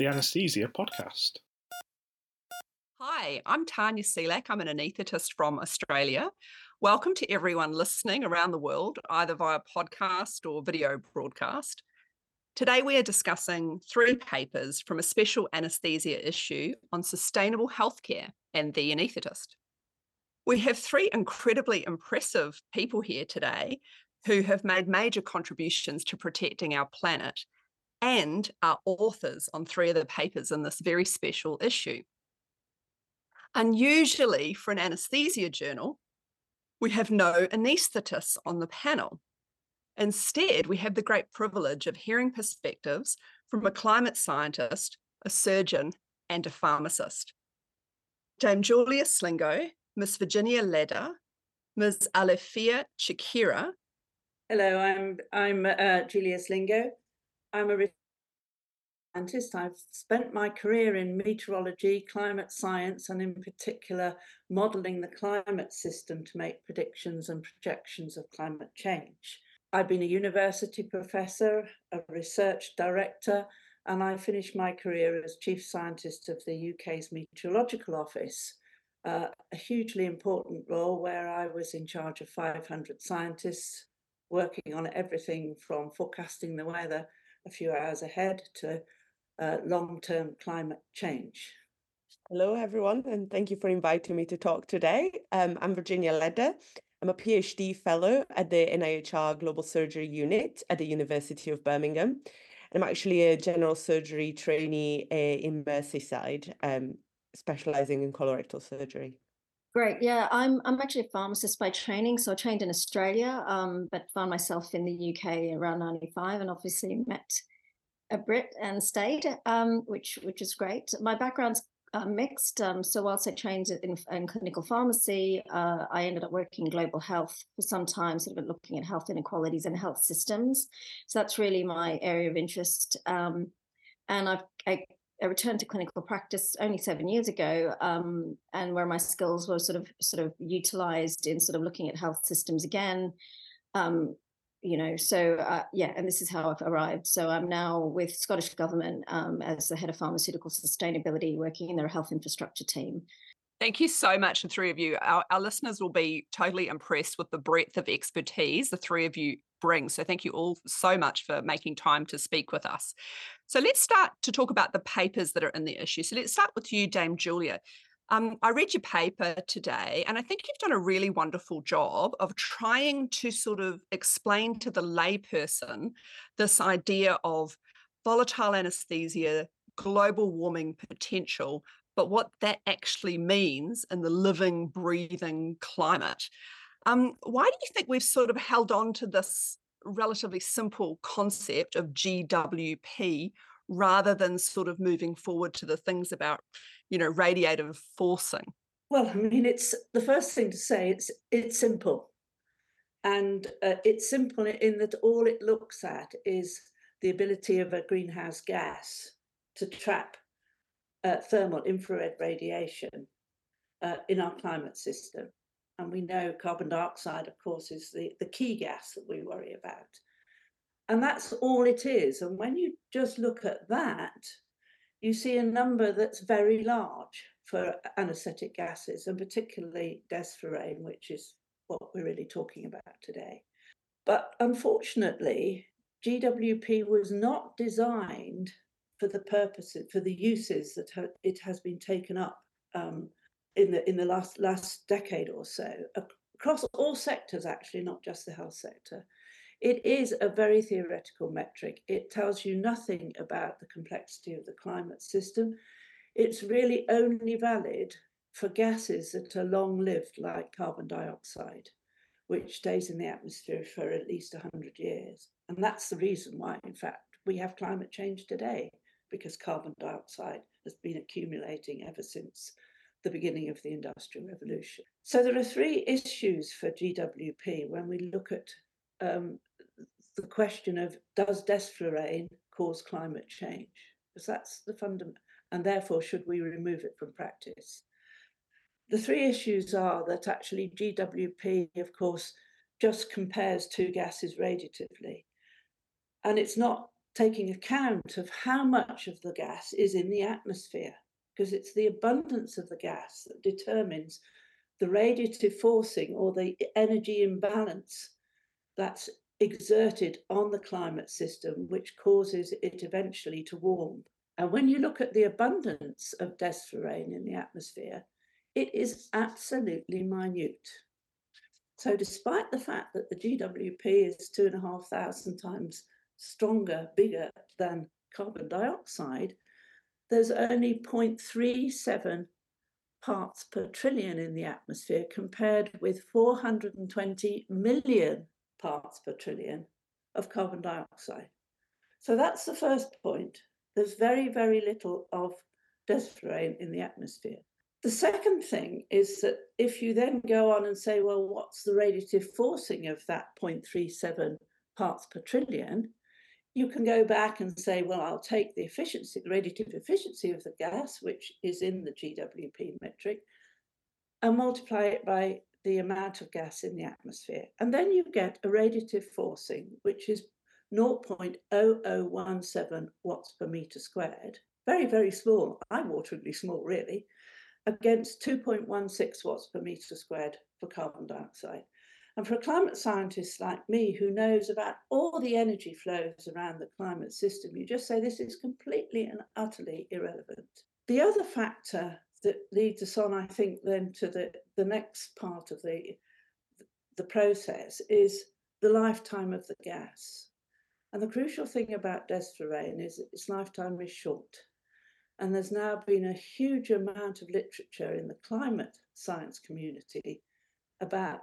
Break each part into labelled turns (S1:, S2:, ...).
S1: the Anesthesia Podcast.
S2: Hi, I'm Tanya Selak. I'm an anaesthetist from Australia. Welcome to everyone listening around the world, either via podcast or video broadcast. Today, we are discussing three papers from a special anaesthesia issue on sustainable healthcare and the anaesthetist. We have three incredibly impressive people here today who have made major contributions to protecting our planet and are authors on three of the papers in this very special issue. Unusually, for an anaesthesia journal, we have no anaesthetists on the panel. Instead, we have the great privilege of hearing perspectives from a climate scientist, a surgeon, and a pharmacist. Dame Julia Slingo, Miss Virginia Ledda, Ms. Alifia Chakera.
S3: Hello, I'm I'm uh, Julia Slingo. I'm a scientist. I've spent my career in meteorology, climate science, and in particular, modeling the climate system to make predictions and projections of climate change. I've been a university professor, a research director, and I finished my career as chief scientist of the UK's Meteorological Office, uh, a hugely important role where I was in charge of 500 scientists working on everything from forecasting the weather a few hours ahead to uh, long term climate change.
S4: Hello, everyone, and thank you for inviting me to talk today. Um, I'm Virginia Ledda. I'm a PhD fellow at the NIHR Global Surgery Unit at the University of Birmingham. I'm actually a general surgery trainee uh, in Merseyside, um, specializing in colorectal surgery.
S5: Great. Yeah, I'm I'm actually a pharmacist by training. So I trained in Australia, um, but found myself in the UK around 95 and obviously met a Brit and stayed, um, which which is great. My background's uh, mixed. Um, so whilst I trained in, in clinical pharmacy, uh, I ended up working in global health for some time, sort of looking at health inequalities and health systems. So that's really my area of interest. Um, and I've, I, I, returned to clinical practice only seven years ago, um, and where my skills were sort of sort of utilized in sort of looking at health systems again, um, you know so uh, yeah and this is how i've arrived so i'm now with scottish government um, as the head of pharmaceutical sustainability working in their health infrastructure team
S2: Thank you so much, the three of you. Our, our, listeners will be totally impressed with the breadth of expertise the three of you bring. So, thank you all so much for making time to speak with us. So, let's start to talk about the papers that are in the issue. So, let's start with you, Dame Julia. Um, I read your paper today, and I think you've done a really wonderful job of trying to sort of explain to the layperson this idea of volatile anesthesia, global warming potential, but what that actually means in the living, breathing climate. Um, why do you think we've sort of held on to this relatively simple concept of GWP rather than sort of moving forward to the things about you know, radiative forcing?
S3: Well, I mean, it's the first thing to say. It's it's simple, and uh, it's simple in that all it looks at is the ability of a greenhouse gas to trap uh, thermal infrared radiation uh, in our climate system. And we know carbon dioxide, of course, is the, the key gas that we worry about. And that's all it is. And when you just look at that, you see a number that's very large for anesthetic gases, and particularly desflurane, which is what we're really talking about today. But unfortunately, GWP was not designed for the purposes, for the uses that it has been taken up um, in the in the last last decade or so across all sectors, actually, not just the health sector. It is a very theoretical metric. It tells you nothing about the complexity of the climate system. It's really only valid for gases that are long lived, like carbon dioxide, which stays in the atmosphere for at least 100 years. And that's the reason why, in fact, we have climate change today, because carbon dioxide has been accumulating ever since the beginning of the Industrial Revolution. So there are three issues for GWP when we look at um, the question of does desflurane cause climate change? Because that's the fundamental, and therefore should we remove it from practice? The three issues are that actually GWP, of course, just compares two gases radiatively. And it's not taking account of how much of the gas is in the atmosphere, because it's the abundance of the gas that determines the radiative forcing or the energy imbalance that's exerted on the climate system, which causes it eventually to warm. And when you look at the abundance of desflurane in the atmosphere, it is absolutely minute. So, despite the fact that the GWP is two and a half thousand times stronger, bigger than carbon dioxide, there's only 0.37 parts per trillion in the atmosphere compared with 420 million parts per trillion of carbon dioxide. So that's the first point. There's very, very little of desflurane in the atmosphere. The second thing is that if you then go on and say, well, what's the radiative forcing of that 0.37 parts per trillion? You can go back and say, well, I'll take the efficiency, the radiative efficiency of the gas, which is in the GWP metric, and multiply it by the amount of gas in the atmosphere. And then you get a radiative forcing, which is 0.0017 watts per meter squared. Very, very small, eye-wateringly small, really, against 2.16 watts per meter squared for carbon dioxide. And for a climate scientist like me who knows about all the energy flows around the climate system, you just say this is completely and utterly irrelevant. The other factor that leads us on, I think, then to the, the next part of the, the process is the lifetime of the gas. And the crucial thing about desflurane is its lifetime is short. And there's now been a huge amount of literature in the climate science community about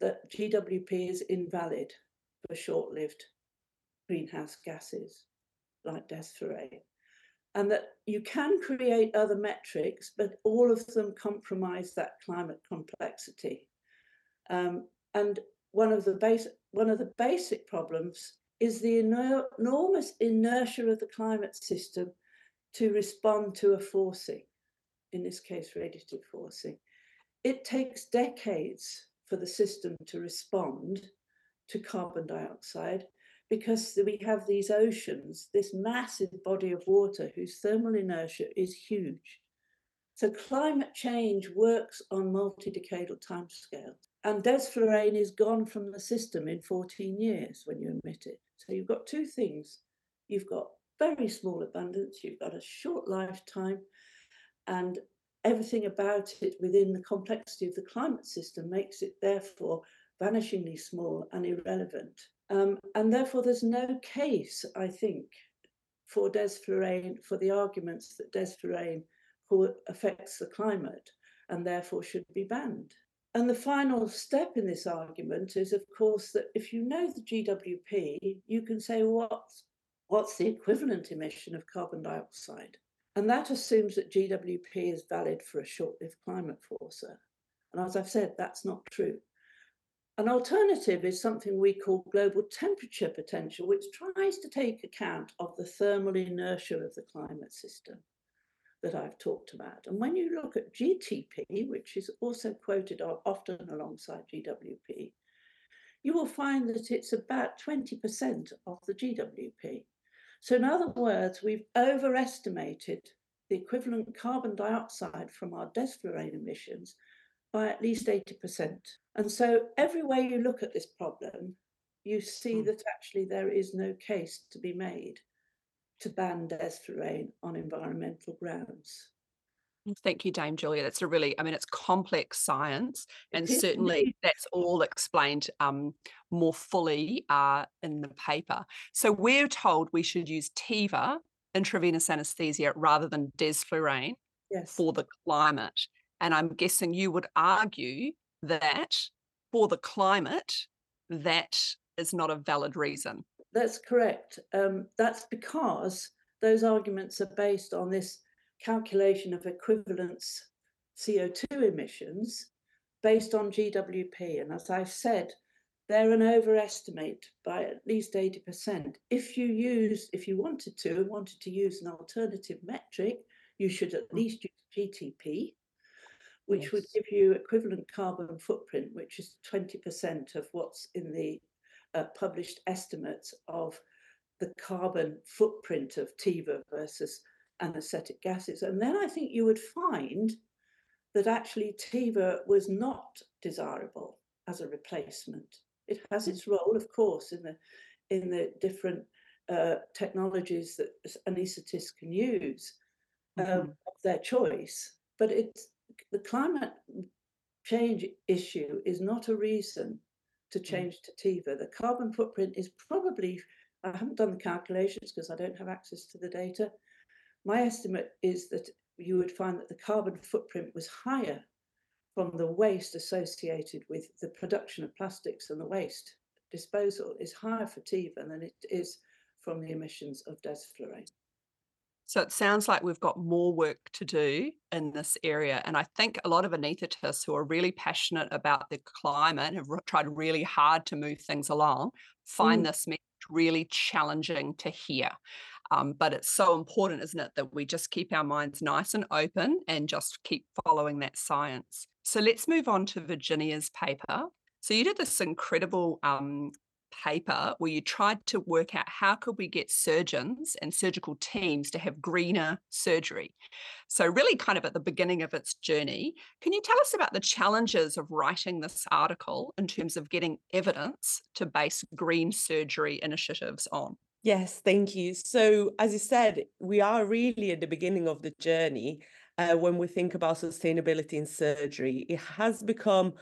S3: that GWP is invalid for short-lived greenhouse gases like desflurane and that you can create other metrics, but all of them compromise that climate complexity. Um, and one of the basic one of the basic problems is the enormous inertia of the climate system to respond to a forcing, in this case, radiative forcing. It takes decades for the system to respond to carbon dioxide because we have these oceans, this massive body of water whose thermal inertia is huge. So climate change works on multi-decadal timescales. And desflurane is gone from the system in 14 years when you emit it. So you've got two things. You've got very small abundance, you've got a short lifetime, and everything about it within the complexity of the climate system makes it therefore vanishingly small and irrelevant. Um, and therefore, there's no case, I think, for desflurane, for the arguments that desflurane affects the climate and therefore should be banned. And the final step in this argument is, of course, that if you know the GWP, you can say what's, what's the equivalent emission of carbon dioxide? And that assumes that GWP is valid for a short lived climate forcer. And as I've said, that's not true. An alternative is something we call global temperature potential, which tries to take account of the thermal inertia of the climate system that I've talked about. And when you look at GTP, which is also quoted often alongside GWP, you will find that it's about 20% of the GWP. So, in other words, we've overestimated the equivalent carbon dioxide from our desflurane emissions by at least 80%. And so everywhere you look at this problem, you see mm. that actually there is no case to be made to ban desflurane on environmental grounds.
S2: Thank you, Dame Julia. That's a really, I mean, it's complex science, and certainly that's all explained um, more fully uh, in the paper. So we're told we should use TIVA, intravenous anesthesia, rather than desflurane
S3: yes.
S2: for the climate. And I'm guessing you would argue that for the climate, that is not a valid reason.
S3: That's correct. Um, that's because those arguments are based on this calculation of equivalence CO2 emissions based on GWP. And as I've said, they're an overestimate by at least 80%. If you use, if you wanted to, and wanted to use an alternative metric, you should at mm. least use GTP, which yes. would give you equivalent carbon footprint, which is 20% of what's in the uh, published estimates of the carbon footprint of TIVA versus anesthetic gases. And then I think you would find that actually TIVA was not desirable as a replacement. It has its role, of course, in the in the different uh, technologies that anaesthetists can use um, mm-hmm. of their choice. But it's the climate change issue is not a reason to mm. change to TIVA. The carbon footprint is probably, I haven't done the calculations because I don't have access to the data. My estimate is that you would find that the carbon footprint was higher from the waste associated with the production of plastics and the waste disposal is higher for TIVA than it is from the emissions of desflurane.
S2: So it sounds like we've got more work to do in this area. And I think a lot of anaesthetists who are really passionate about the climate have tried really hard to move things along, find mm. this message really challenging to hear. Um, but it's so important, isn't it, that we just keep our minds nice and open and just keep following that science. So let's move on to Virginia's paper. So you did this incredible um, paper where you tried to work out how could we get surgeons and surgical teams to have greener surgery. So really kind of at the beginning of its journey, can you tell us about the challenges of writing this article in terms of getting evidence to base green surgery initiatives on?
S4: Yes, thank you. So, as you said, we are really at the beginning of the journey. Uh, when we think about sustainability in surgery, it has become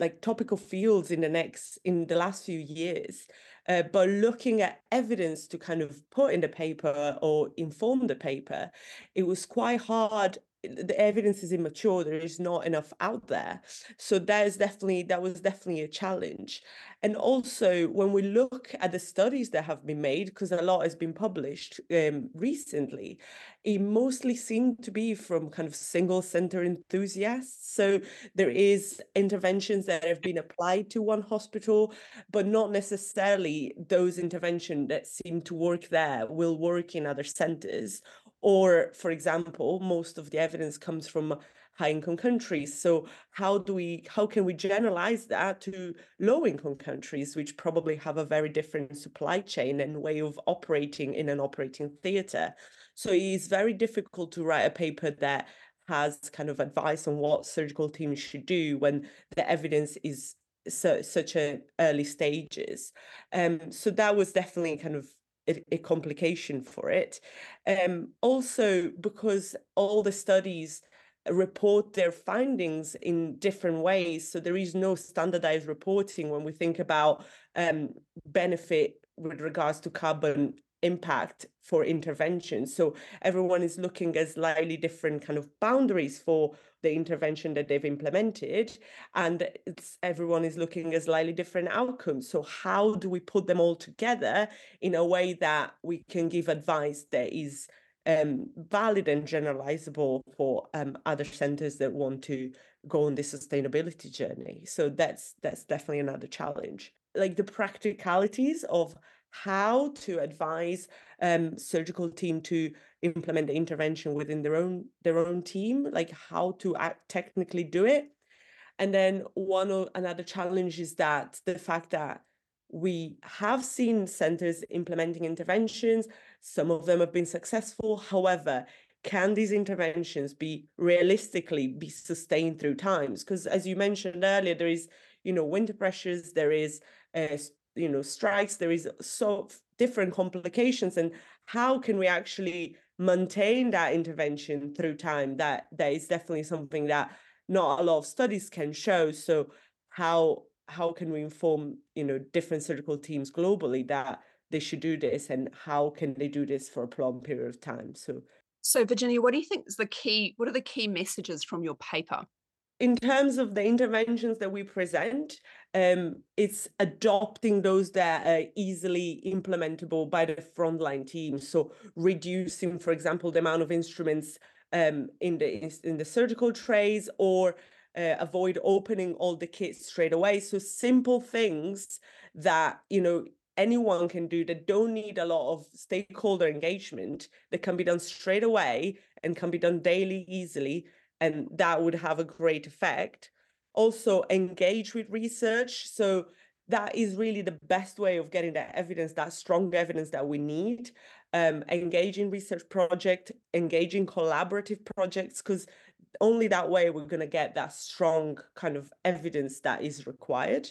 S4: like topical fields in the next in the last few years uh, but looking at evidence to kind of put in the paper or inform the paper it was quite hard the evidence is immature there is not enough out there. So that is definitely that was definitely a challenge. And also when we look at the studies that have been made because a lot has been published um, recently it mostly seemed to be from kind of single center enthusiasts. So there is interventions that have been applied to one hospital but not necessarily those interventions that seem to work there will work in other centers or, for example, most of the evidence comes from high income countries. So how do we how can we generalize that to low income countries, which probably have a very different supply chain and way of operating in an operating theater? So it is very difficult to write a paper that has kind of advice on what surgical teams should do when the evidence is so, such a early stages. Um, so that was definitely kind of a, complication for it. Um, also, because all the studies report their findings in different ways. So there is no standardized reporting when we think about um, benefit with regards to carbon impact for intervention. So everyone is looking at slightly different kind of boundaries for the intervention that they've implemented and it's everyone is looking at slightly different outcomes. So how do we put them all together in a way that we can give advice that is um, valid and generalizable for um, other centers that want to go on this sustainability journey? So that's that's definitely another challenge. Like the practicalities of how to advise um, surgical team to implement the intervention within their own their own team, like how to act, technically do it. And then one or another challenge is that the fact that we have seen centers implementing interventions. Some of them have been successful. However, can these interventions be realistically be sustained through times? Because as you mentioned earlier, there is, you know, winter pressures, there is uh, you know strikes there is so different complications and how can we actually maintain that intervention through time? That that is definitely something that not a lot of studies can show. So how how can we inform you know different surgical teams globally that they should do this and how can they do this for a prolonged period of time? So
S2: so virginia what do you think is the key what are the key messages from your paper
S4: in terms of the interventions that we present, um, it's adopting those that are easily implementable by the frontline team. So reducing, for example, the amount of instruments um, in the in the surgical trays, or uh, avoid opening all the kits straight away. So simple things that you know anyone can do that don't need a lot of stakeholder engagement that can be done straight away and can be done daily easily and that would have a great effect. Also, engage with research. So, that is really the best way of getting that evidence, that strong evidence that we need. Um, in research project, in collaborative projects, because only that way we're going to get that strong kind of evidence that is required.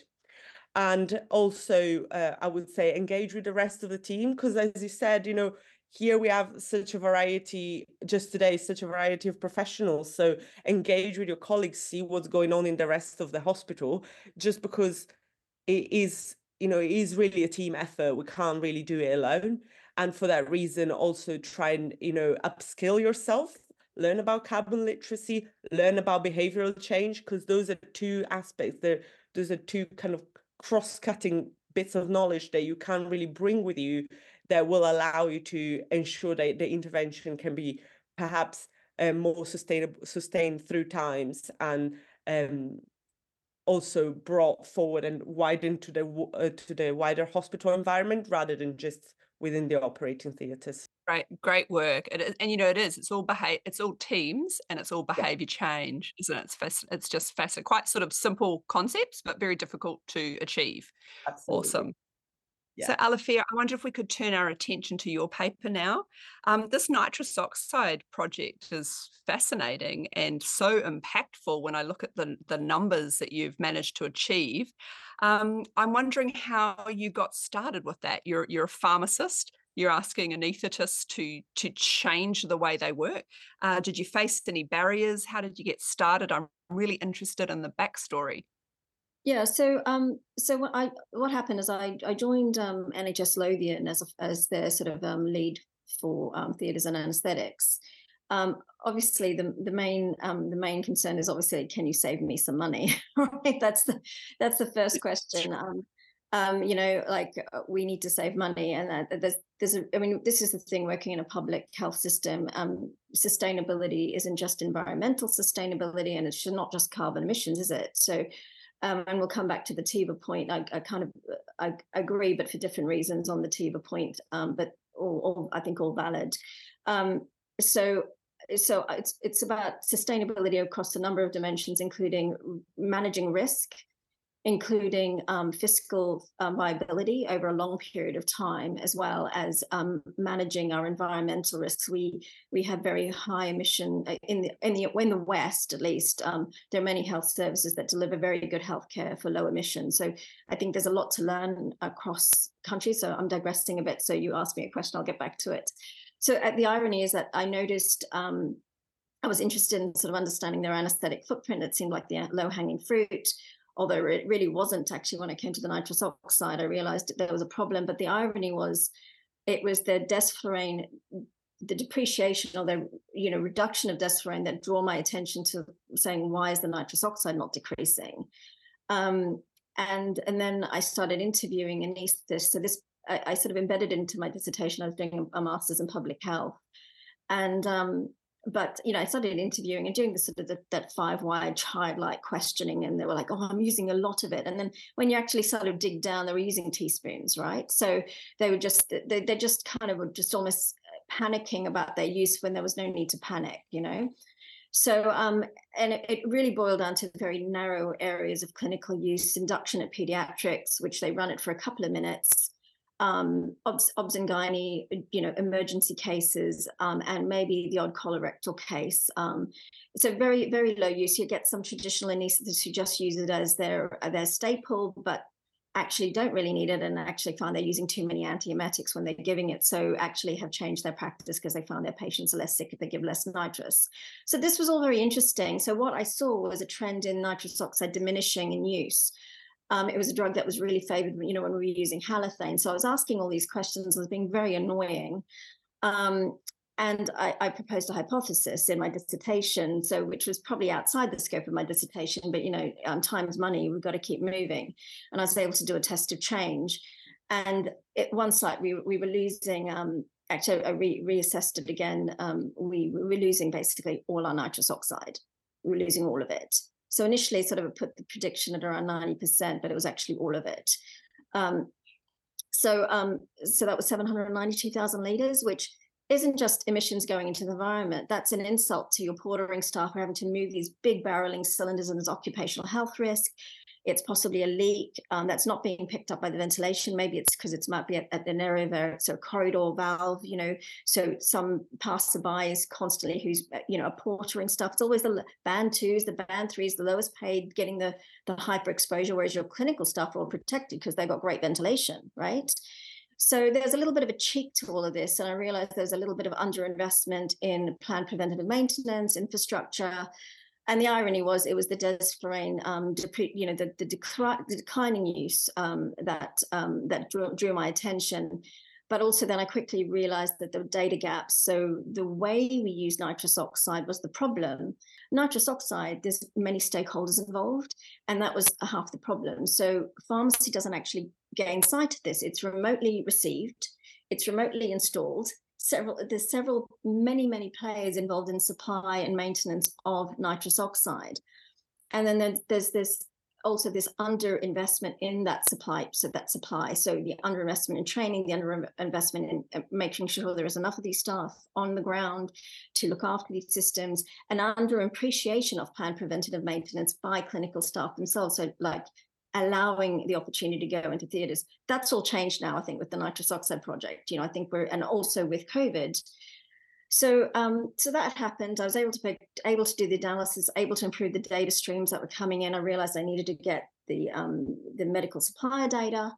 S4: And also, uh, I would say engage with the rest of the team, because as you said, you know, here we have such a variety just today such a variety of professionals. So engage with your colleagues see what's going on in the rest of the hospital just because it is you know it is really a team effort. We can't really do it alone. And for that reason also try and you know upskill yourself learn about carbon literacy learn about behavioral change because those are two aspects there those are two kind of cross-cutting bits of knowledge that you can really bring with you that will allow you to ensure that the intervention can be perhaps um, more sustainable sustained through times and um, also brought forward and widened to the uh, to the wider hospital environment rather than just within the operating theatres.
S2: Great, great work. and you know, it is. It's all behave. It's all teams, and it's all behaviour yeah. change, isn't it? It's fast, It's just fascinating. Quite sort of simple concepts, but very difficult to achieve. Absolutely. Awesome. Yeah. So, Alifia, I wonder if we could turn our attention to your paper now. Um, this nitrous oxide project is fascinating and so impactful when I look at the, the numbers that you've managed to achieve. Um, I'm wondering how you got started with that. You're, you're a pharmacist. You're asking anaesthetists to to change the way they work. Uh, did you face any barriers? How did you get started? I'm really interested in the backstory.
S5: Yeah, so um, so what I what happened is I I joined um, NHS Lothian as a, as their sort of um, lead for um, theatres and anaesthetics. Um, obviously, the the main um, the main concern is obviously can you save me some money? right, that's the that's the first question. Um, um, you know, like uh, we need to save money, and uh, there's there's a, I mean, this is the thing working in a public health system. Um, sustainability isn't just environmental sustainability, and it's not just carbon emissions, is it? So um, and we'll come back to the TIVA point. I, I kind of I, agree, but for different reasons on the TIVA point. Um, but all, all, I think all valid. Um, so so it's it's about sustainability across a number of dimensions, including managing risk, including um, fiscal um, viability over a long period of time, as well as um, managing our environmental risks. We we have very high emission uh, in the in the in the West, at least. Um, there are many health services that deliver very good healthcare for low emissions. So I think there's a lot to learn across countries. So I'm digressing a bit. So you asked me a question, I'll get back to it. So uh, the irony is that I noticed. Um, I was interested in sort of understanding their anesthetic footprint. It seemed like the low hanging fruit although it really wasn't actually when I came to the nitrous oxide, I realized that there was a problem. But the irony was it was the desflurane, the depreciation or the you know reduction of desflurane that drew my attention to saying why is the nitrous oxide not decreasing? Um, and and then I started interviewing anesthetists. So this I, I, sort of embedded into my dissertation. I was doing a master's in public health, and um, but you know, I started interviewing and doing the sort of the, that five wide childlike questioning, and they were like, "Oh, I'm using a lot of it." And then when you actually sort of dig down, they were using teaspoons, right? So they were just they they just kind of were just almost panicking about their use when there was no need to panic, you know. So, um, and it, it, really boiled down to very narrow areas of clinical use, induction at pediatrics, which they run it for a couple of minutes, um, obs, and gynae, you know, emergency cases, um, and maybe the odd colorectal case. Um, so very, very low use. You get some traditional anesthetists who just use it as their their staple, but actually don't really need it and actually find they're using too many antiemetics when they're giving it. So actually have changed their practice because they found their patients are less sick if they give less nitrous. So this was all very interesting. So what I saw was a trend in nitrous oxide diminishing in use. Um, it was a drug that was really favored, you know, when we were using halothane. So I was asking all these questions, I was being very annoying. Um, and I, I, proposed a hypothesis in my dissertation, so which was probably outside the scope of my dissertation, but you know, um, time's money, we've got to keep moving. And I was able to do a test of change. And at one site, we, we were losing, um, actually, I re- reassessed it again. Um, we, we were losing basically all our nitrous oxide. We were losing all of it. So initially, sort of put the prediction at around 90%, but it was actually all of it. Um, so, um, so that was 792,000 litres, which isn't just emissions going into the environment. That's an insult to your portering staff who are having to move these big barreling cylinders and there's occupational health risk. It's possibly a leak um, that's not being picked up by the ventilation. Maybe it's because it might be at, at, an area where it's a corridor valve, you know. So some passerby is constantly who's uh, you know a porter and stuff. It's always the band twos, the band threes, the lowest paid getting the the hyper exposure, whereas your clinical staff are all protected because they've got great ventilation, right? So there's a little bit of a cheek to all of this, and I realize there's a little bit of underinvestment in planned preventative maintenance, infrastructure, and the irony was it was the desflurane, um, you know, the, the, decri- the declining use um, that um, that drew, drew, my attention. But also then I quickly realized that there were data gaps. So the way we use nitrous oxide was the problem. Nitrous oxide, there's many stakeholders involved, and that was half the problem. So pharmacy doesn't actually gain sight of this. It's remotely received, it's remotely installed, several there's several many many players involved in supply and maintenance of nitrous oxide. And then there's this also this underinvestment in that supply so that supply. So the underinvestment in training the underinvestment in uh, making sure there is enough of these staff on the ground to look after these systems and under appreciation of planned preventative maintenance by clinical staff themselves. So like allowing the opportunity to go into theaters. That's all changed now, I think, with the nitrous oxide project. You know, I think we're and also with COVID. So, um, so that happened. I was able to pick, able to do the analysis, able to improve the data streams that were coming in. I realized I needed to get the um, the medical supplier data,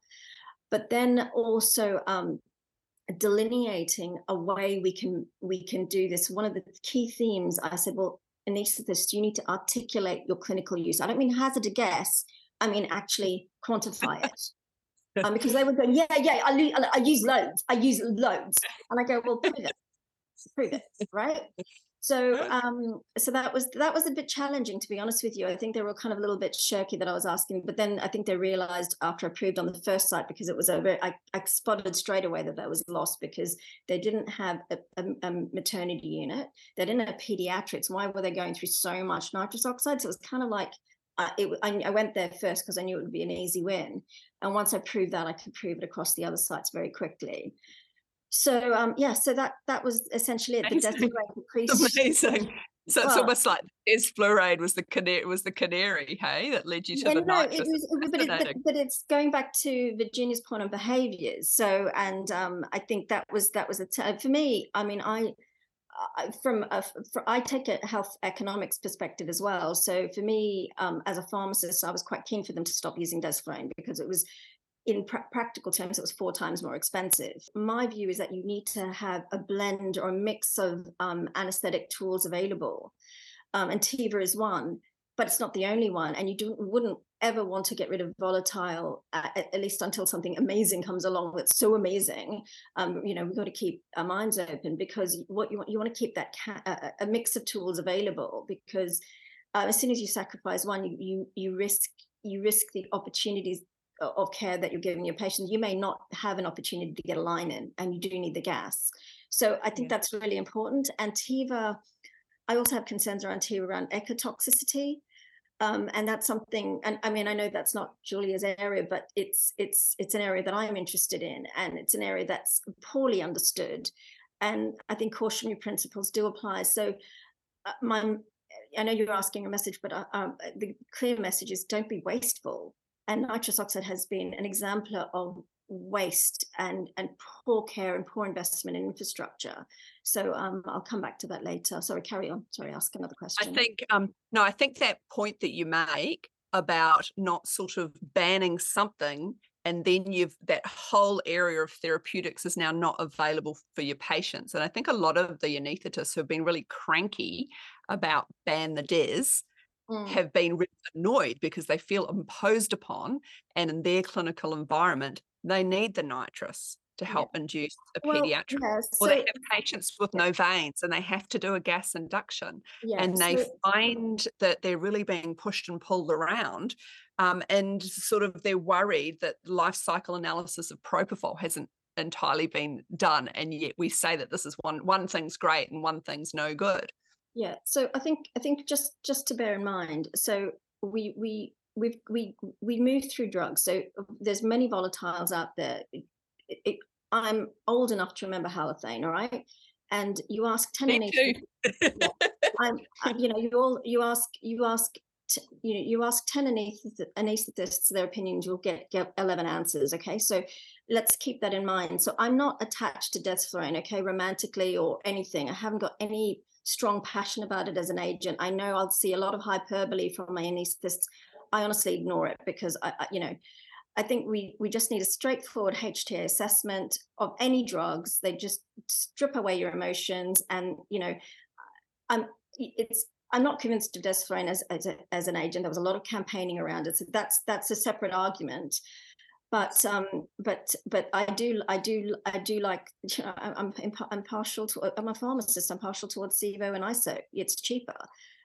S5: but then also um, delineating a way we can we can do this. One of the key themes I said, well, anaesthetist, you need to articulate your clinical use. I don't mean hazard a guess. I mean, actually quantify it. um, because they would go, yeah, yeah, I, I use loads, I use loads, and I go, well, prove it, prove it, right? So, um, so that was that was a bit challenging, to be honest with you. I think they were kind of a little bit shirky that I was asking, but then I think they realised after I proved on the first site because it was a very, I, I spotted straight away that that was lost because they didn't have a, a, a maternity unit, they didn't have pediatrics. Why were they going through so much nitrous oxide? So it was kind of like I, it, I, I went there first because I knew it would be an easy win. And once I proved that, I could prove it across the other sites very quickly. So um, yeah, so that that was essentially it.
S2: Amazing. The death increased. Amazing. So well, it's almost like desflurane was the canary was the canary, hey, that led you to yeah, the no, nitrous. It was,
S5: but, it, but, but, it's going back to Virginia's point on behaviors. So, and um, I think that was that was a t- for me. I mean, I from a, for, I take a health economics perspective as well. So for me, um, as a pharmacist, I was quite keen for them to stop using desflurane because it was, in pr- practical terms, it was four times more expensive. My view is that you need to have a blend or a mix of um, anesthetic tools available, um, and Tiva is one but it's not the only one. And you do, wouldn't ever want to get rid of volatile, at, at, least until something amazing comes along that's so amazing. Um, you know, we've got to keep our minds open because what you want, you want to keep that ca- a, a mix of tools available because uh, as soon as you sacrifice one, you, you you risk you risk the opportunities of care that you're giving your patients. You may not have an opportunity to get a line in, and you do need the gas. So I think yeah. that's really important. And Tiva I also have concerns around here around ecotoxicity. Um, and that's something and i mean i know that's not julia's area but it's it's it's an area that i'm interested in and it's an area that's poorly understood and i think cautionary principles do apply. So uh, my i know you're asking a message but uh, um, the clear message is don't be wasteful. And nitrous oxide has been an example of waste and and poor care and poor investment in infrastructure. So um, I'll come back to that later. Sorry, carry on. Sorry, ask another question.
S2: I think um, no, I think that point that you make about not sort of banning something and then you've that whole area of therapeutics is now not available for your patients. And I think a lot of the anaesthetists who've been really cranky about ban the DES mm. have been really annoyed because they feel imposed upon and in their clinical environment they need the nitrous to help yeah. induce a well, pediatric yeah, so, or they have patients with no veins and they have to do a gas induction yeah, and they so, find that they're really being pushed and pulled around um, and sort of they're worried that life cycle analysis of propofol hasn't entirely been done and yet we say that this is one one thing's great and one thing's no good
S5: yeah so i think i think just just to bear in mind so we we we've we we move through drugs so there's many volatiles out there. It, it, i'm old enough to remember halothane all right? And you ask 10
S2: Me too.
S5: yeah, I'm, you know you all you ask you ask t- you know you ask 10 anesthetists their opinions you'll get, get 11 answers okay? So let's keep that in mind. So i'm not attached to desflurane okay romantically or anything. I haven't got any strong passion about it as an agent i know i'll see a lot of hyperbole from my anesthetists i honestly ignore it because i, I you know I think we we just need a straightforward HTA assessment of any drugs. They just strip away your emotions, and you know, I'm it's I'm not convinced of desflurane as as, as an agent. There was a lot of campaigning around it, so that's that's a separate argument. But um, but but I do I do I do like you know, I'm I'm partial to I'm a pharmacist. I'm partial towards sevo and ISO. It's cheaper,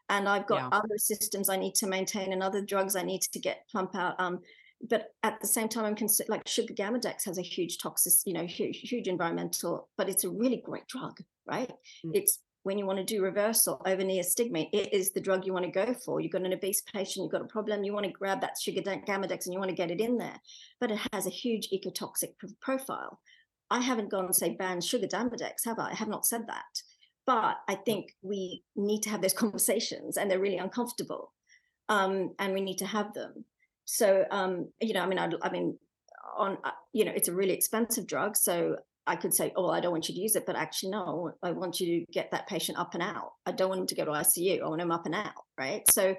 S5: and I've got yeah. other systems I need to maintain and other drugs I need to get plump out. Um, but at the same time, I'm consider like sugammadex has a huge toxic, you know, huge, huge environmental, but it's a really great drug, right? Mm. It's when you want to do reversal over neostigmine, it is the drug you want to go for. You've got an obese patient, you've got a problem, you want to grab that sugammadex and you want to get it in there, but it has a huge ecotoxic profile. I haven't gone and say ban sugammadex, have I? I have not said that. But I think we need to have those conversations and they're really uncomfortable. Um, and we need to have them. So, um, you know, I mean, I, I mean, on, uh, you know, it's a really expensive drug. So I could say, oh, I don't want you to use it, but actually, no, I want you to get that patient up and out. I don't want him to go to ICU. I want him up and out. Right. So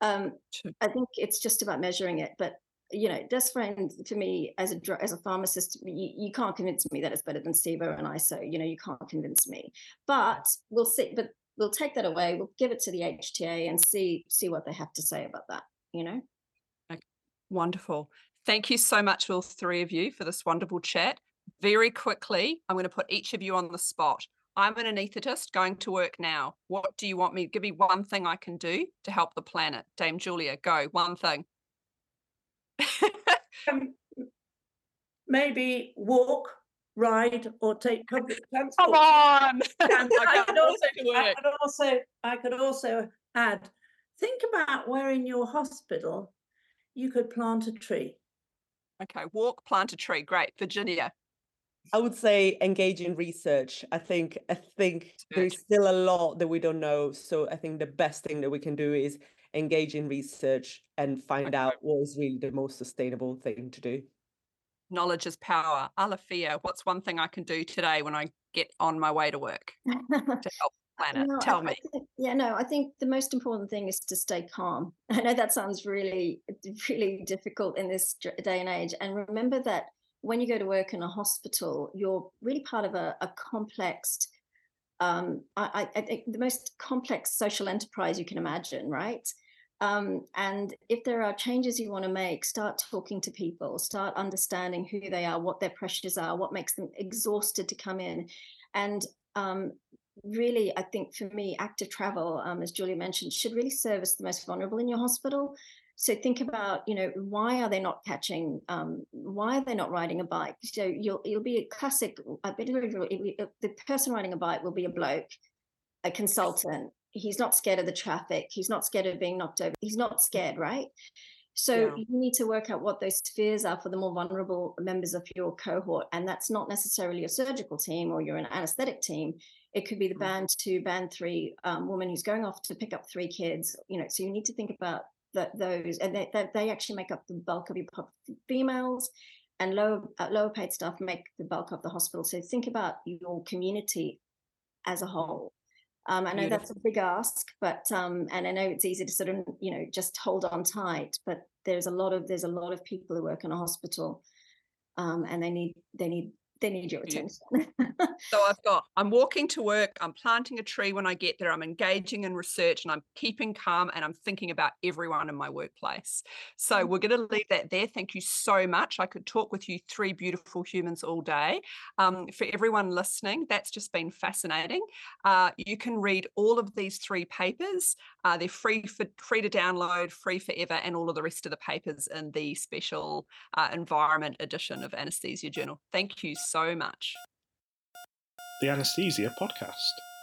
S5: um, I think it's just about measuring it. But, you know, desflurane for me as a as a pharmacist, you, you can't convince me that it's better than sevo and ISO. You know, you can't convince me. But we'll see. But we'll take that away. We'll give it to the HTA and see see what they have to say about that. You know.
S2: Wonderful. Thank you so much, all three of you, for this wonderful chat. Very quickly, I'm going to put each of you on the spot. I'm an anaesthetist going to work now. What do you want me? Give me one thing I can do to help the planet. Dame Julia, go. One thing.
S3: um, maybe walk, ride, or take public transport.
S2: Come on! I, could also,
S3: I could also, I could also add. Think about where in your hospital you could plant a tree.
S2: Okay, walk, plant a tree. Great. Virginia.
S4: I would say engage in research. I think I think there's still a lot that we don't know. So I think the best thing that we can do is engage in research and find out what is really the most sustainable thing to do.
S2: Knowledge is power. Alifia, what's one thing I can do today when I get on my way to work to help the planet? No, Tell I, me.
S5: I think, yeah, no, I think the most important thing is to stay calm. I know that sounds really, really difficult in this day and age. And remember that when you go to work in a hospital, you're really part of a, a complex, um, I, I, think the most complex social enterprise you can imagine, right? Um, and if there are changes you want to make, start talking to people, start understanding who they are, what their pressures are, what makes them exhausted to come in. And um, really, I think for me, active travel, um, as Julia mentioned, should really service the most vulnerable in your hospital. So think about, you know, why are they not catching? Um, why are they not riding a bike? So you'll you'll be a classic. I bet the person riding a bike will be a bloke, a consultant. He's not scared of the traffic. He's not scared of being knocked over. He's not scared, right? So yeah. you need to work out what those fears are for the more vulnerable members of your cohort, and that's not necessarily a surgical team or you're an anesthetic team. It could be the mm. band two, band three um, woman who's going off to pick up three kids. You know, so you need to think about that those, and they, they, they actually make up the bulk of your females, and lower uh, lower paid staff make the bulk of the hospital. So think about your community as a whole. Um, I know Beautiful. that's a big ask, but um, and I know it's easy to sort of you know just hold on tight, but there's a lot of there's a lot of people who work in a hospital, um, and they need they need they need your attention.
S2: so I've got, I'm walking to work, I'm planting a tree when I get there, I'm engaging in research and I'm keeping calm and I'm thinking about everyone in my workplace. So mm. we're going to leave that there. Thank you so much. I could talk with you three beautiful humans all day. Um, for everyone listening, that's just been fascinating. Uh, you can read all of these three papers. Uh, they're free for free to download, free forever, and all of the rest of the papers in the special uh, environment edition of Anesthesia Journal. Thank you so much.
S1: The Anesthesia Podcast.